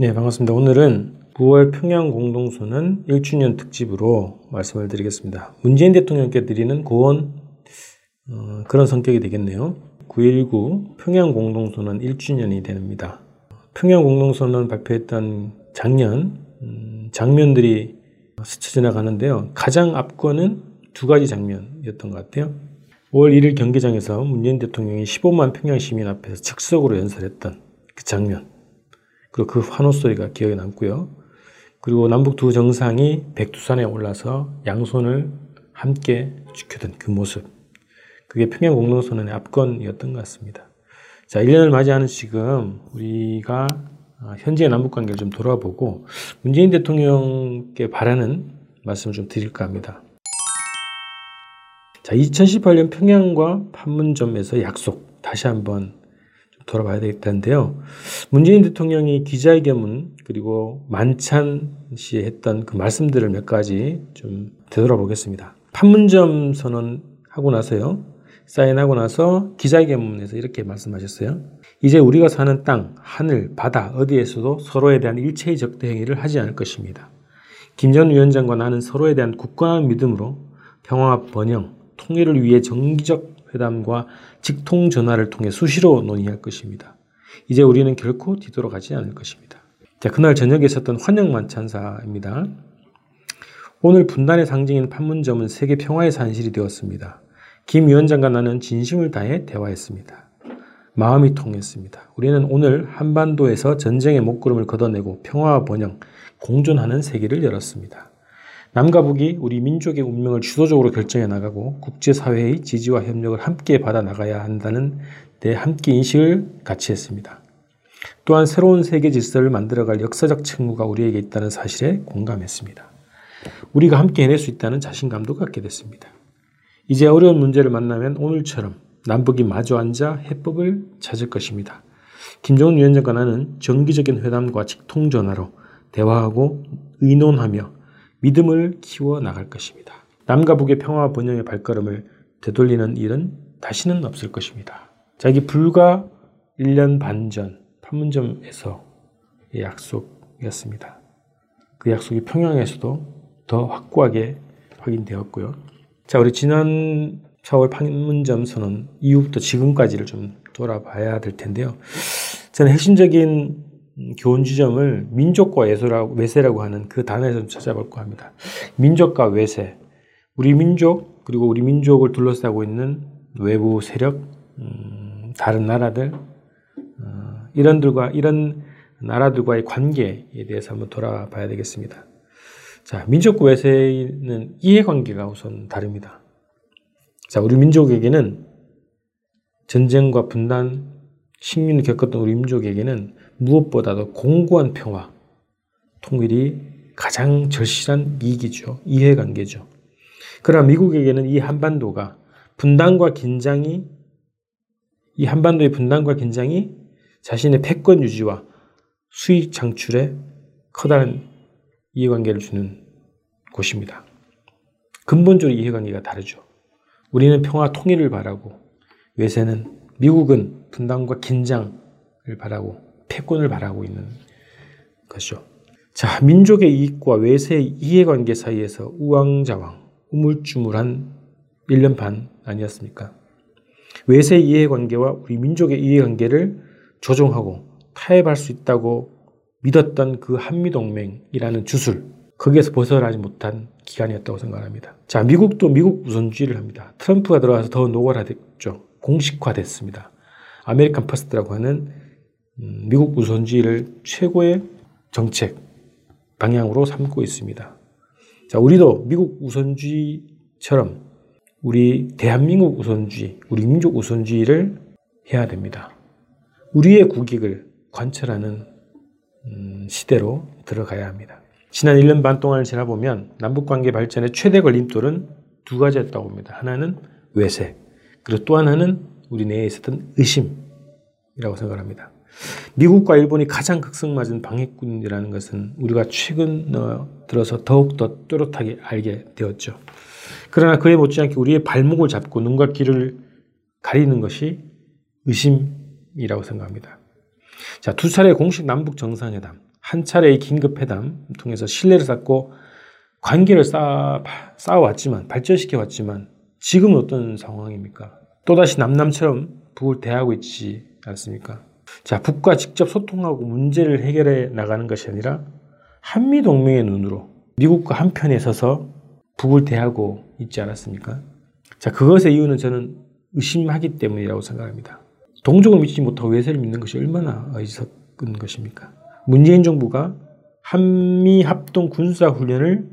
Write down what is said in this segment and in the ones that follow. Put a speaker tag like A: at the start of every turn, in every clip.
A: 네, 반갑습니다. 오늘은 9월 평양 공동선언 1주년 특집으로 말씀을 드리겠습니다. 문재인 대통령께 드리는 고언 어, 그런 성격이 되겠네요. 9.19 평양 공동선언 1주년이 됩니다. 평양 공동선언 발표했던 작년 음, 장면들이 스쳐 지나가는데요. 가장 앞권은 두 가지 장면이었던 것 같아요. 5월 1일 경기장에서 문재인 대통령이 15만 평양 시민 앞에서 즉석으로 연설했던 그 장면. 그리고 그 환호 소리가 기억에 남고요. 그리고 남북 두 정상이 백두산에 올라서 양손을 함께 지켜던 그 모습. 그게 평양 공동선언의 앞건이었던 것 같습니다. 자, 1년을 맞이하는 지금 우리가 아, 현재의 남북 관계를 좀 돌아보고 문재인 대통령께 바라는 말씀을 좀 드릴까 합니다. 자, 2018년 평양과 판문점에서 약속 다시 한번 돌아봐야 되겠다는데요. 문재인 대통령이 기자회견문 그리고 만찬 시에 했던 그 말씀들을 몇 가지 좀 되돌아보겠습니다. 판문점 선언 하고 나서요. 사인하고 나서 기자회견문에서 이렇게 말씀하셨어요. 이제 우리가 사는 땅, 하늘, 바다 어디에서도 서로에 대한 일체의 적대 행위를 하지 않을 것입니다. 김 전 위원장과 나는 서로에 대한 굳건한 믿음으로 평화와 번영, 통일을 위해 정기적 회담과 직통 전화를 통해 수시로 논의할 것입니다. 이제 우리는 결코 뒤돌아가지 않을 것입니다. 자, 그날 저녁에 있었던 환영 만 찬사입니다. 오늘 분단의 상징인 판문점은 세계 평화의 산실이 되었습니다. 김 위원장과 나는 진심을 다해 대화했습니다. 마음이 통했습니다. 우리는 오늘 한반도에서 전쟁의 목구름을 걷어내고 평화와 번영, 공존하는 세계를 열었습니다. 남과 북이 우리 민족의 운명을 주도적으로 결정해 나가고 국제사회의 지지와 협력을 함께 받아 나가야 한다는 내 함께 인식을 같이 했습니다. 또한 새로운 세계 질서를 만들어갈 역사적 책무가 우리에게 있다는 사실에 공감했습니다. 우리가 함께 해낼 수 있다는 자신감도 갖게 됐습니다. 이제 어려운 문제를 만나면 오늘처럼 남북이 마주 앉아 해법을 찾을 것입니다. 김정은 위원장과 나는 정기적인 회담과 직통전화로 대화하고 의논하며 믿음을 키워 나갈 것입니다. 남과 북의 평화와 번영의 발걸음을 되돌리는 일은 다시는 없을 것입니다. 자, 이 불과 1년 반 전 판문점에서 약속이었습니다. 그 약속이 평양에서도 더 확고하게 확인되었고요. 자, 우리 지난 4월 판문점 선언 이후부터 지금까지를 좀 돌아봐야 될 텐데요. 저는 핵심적인 음, 교훈 지점을 민족과 외세라고, 외세라고 하는 그 단어에서 좀 찾아볼까 합니다. 민족과 외세. 우리 민족, 그리고 우리 민족을 둘러싸고 있는 외부 세력, 음, 다른 나라들, 어, 이런들과, 이런 나라들과의 관계에 대해서 한번 돌아봐야 되겠습니다. 자, 민족과 외세는 이해관계가 우선 다릅니다. 자, 우리 민족에게는 전쟁과 분단, 식민을 겪었던 우리 민족에게는 무엇보다도 공고한 평화, 통일이 가장 절실한 이익이죠. 이해관계죠. 그러나 미국에게는 이 한반도가 분단과 긴장이 이 한반도의 분단과 긴장이 자신의 패권 유지와 수익 창출에 커다란 이해관계를 주는 곳입니다. 근본적으로 이해관계가 다르죠. 우리는 평화 통일을 바라고 외세는 미국은 분단과 긴장을 바라고 패권을 바라고 있는 것이죠. 자, 민족의 이익과 외세의 이해관계 사이에서 우왕좌왕, 우물쭈물한 1년 반 아니었습니까? 외세의 이해관계와 우리 민족의 이해관계를 조정하고 타협할 수 있다고 믿었던 그 한미동맹이라는 주술, 거기에서 벗어나지 못한 기간이었다고 생각합니다. 자, 미국도 미국 우선주의를 합니다. 트럼프가 들어와서 더 노골화됐죠. 공식화됐습니다. American First라고 하는 음, 미국 우선주의를 최고의 정책 방향으로 삼고 있습니다. 자, 우리도 미국 우선주의처럼 우리 대한민국 우선주의, 우리 민족 우선주의를 해야 됩니다. 우리의 국익을 관철하는 음, 시대로 들어가야 합니다. 지난 1년 반 동안을 지나보면 남북관계 발전의 최대 걸림돌은 두 가지였다고 봅니다. 하나는 외세, 그리고 또 하나는 우리 내에 있었던 의심이라고 생각합니다. 미국과 일본이 가장 극성맞은 방해꾼이라는 것은 우리가 최근 들어서 더욱더 또렷하게 알게 되었죠. 그러나 그에 못지않게 우리의 발목을 잡고 눈과 귀를 가리는 것이 의심이라고 생각합니다. 자, 두 차례 공식 남북 정상회담, 한 차례의 긴급 회담 통해서 신뢰를 쌓고 관계를 쌓아, 쌓아왔지만 발전시켜왔지만 지금은 어떤 상황입니까? 또다시 남남처럼 북을 대하고 있지 않습니까? 자, 북과 직접 소통하고 문제를 해결해 나가는 것이 아니라 한미 동맹의 눈으로 미국과 한편에 서서 북을 대하고 있지 않았습니까? 자, 그것의 이유는 저는 의심하기 때문이라고 생각합니다. 동족을 믿지 못하고 외세를 믿는 것이 얼마나 어리석은 것입니까? 문재인 정부가 한미 합동 군사 훈련을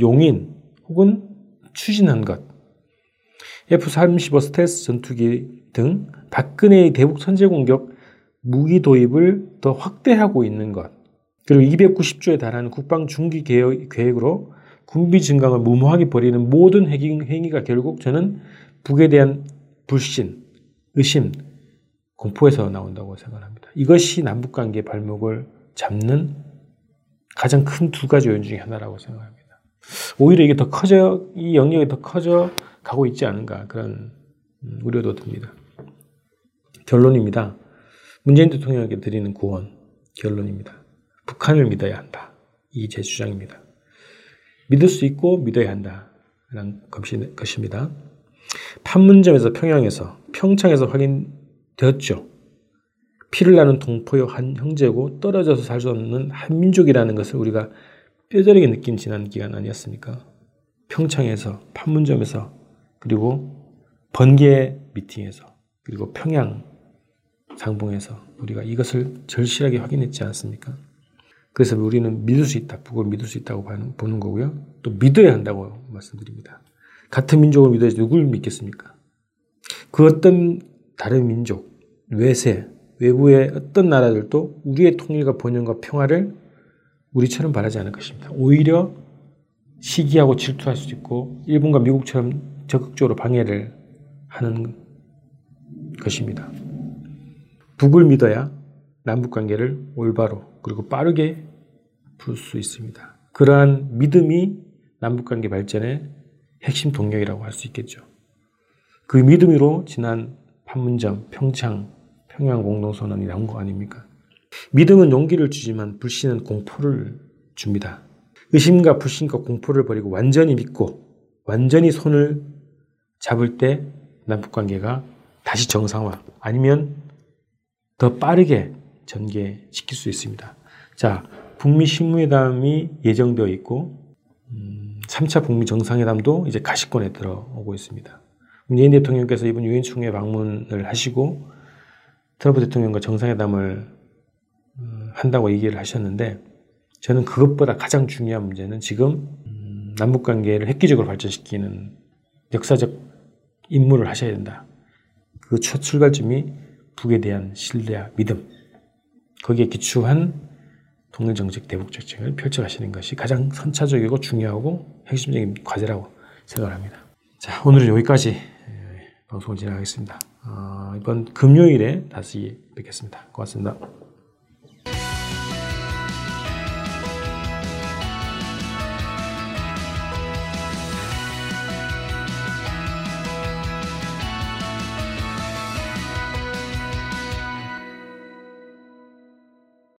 A: 용인 혹은 추진한 것, F-35 스텔스 전투기 등 박근혜의 대북 선제 공격 무기 도입을 더 확대하고 있는 것, 그리고 290조에 달하는 국방 중기 계획으로 군비 증강을 무모하게 벌이는 모든 행위가 결국 저는 북에 대한 불신, 의심, 공포에서 나온다고 생각합니다. 이것이 남북 관계 발목을 잡는 가장 큰 두 가지 요인 중에 하나라고 생각합니다. 오히려 이게 더 커져, 이 영역이 더 커져 가고 있지 않은가 그런 음, 우려도 듭니다. 결론입니다. 문재인 대통령에게 드리는 구원, 결론입니다. 북한을 믿어야 한다. 이 제 주장입니다. 믿을 수 있고 믿어야 한다 라는 것입니다. 판문점에서 평양에서 평창에서 확인되었죠. 피를 나는 동포요 한 형제고 떨어져서 살 수 없는 한민족이라는 것을 우리가 뼈저리게 느낀 지난 기간 아니었습니까? 평창에서 판문점에서 그리고 번개 미팅에서 그리고 평양 상봉에서 우리가 이것을 절실하게 확인했지 않습니까? 그래서 우리는 믿을 수 있다, 북을 믿을 수 있다고 보는 거고요. 또 믿어야 한다고 말씀드립니다. 같은 민족을 믿어야지 누굴 믿겠습니까? 그 어떤 다른 민족, 외세, 외부의 어떤 나라들도 우리의 통일과 번영과 평화를 우리처럼 바라지 않을 것입니다. 오히려 시기하고 질투할 수도 있고 일본과 미국처럼 적극적으로 방해를 하는 것입니다. 북을 믿어야 남북 관계를 올바로 그리고 빠르게 풀 수 있습니다. 그러한 믿음이 남북 관계 발전의 핵심 동력이라고 할 수 있겠죠. 그 믿음으로 지난 판문점, 평창, 평양 공동선언이 나온 거 아닙니까? 믿음은 용기를 주지만 불신은 공포를 줍니다. 의심과 불신과 공포를 버리고 완전히 믿고 완전히 손을 잡을 때 남북 관계가 다시 정상화 아니면 더 빠르게 전개시킬 수 있습니다. 자, 북미 신무회담이 예정되어 있고 음, 3차 북미 정상회담도 이제 가시권에 들어오고 있습니다. 문재인 대통령께서 이번 유엔 총회 방문을 하시고 트럼프 대통령과 정상회담을 어, 한다고 얘기를 하셨는데 저는 그것보다 가장 중요한 문제는 지금 음, 남북 관계를 획기적으로 발전시키는 역사적 임무를 하셔야 된다. 그 첫 출발점이 북에 대한 신뢰와 믿음, 거기에 기초한 통일 정책, 대북 정책을 펼쳐가시는 것이 가장 선차적이고 중요하고 핵심적인 과제라고 생각합니다. 자, 오늘은 여기까지 예, 방송을 진행하겠습니다. 어, 이번 금요일에 다시 뵙겠습니다. 고맙습니다.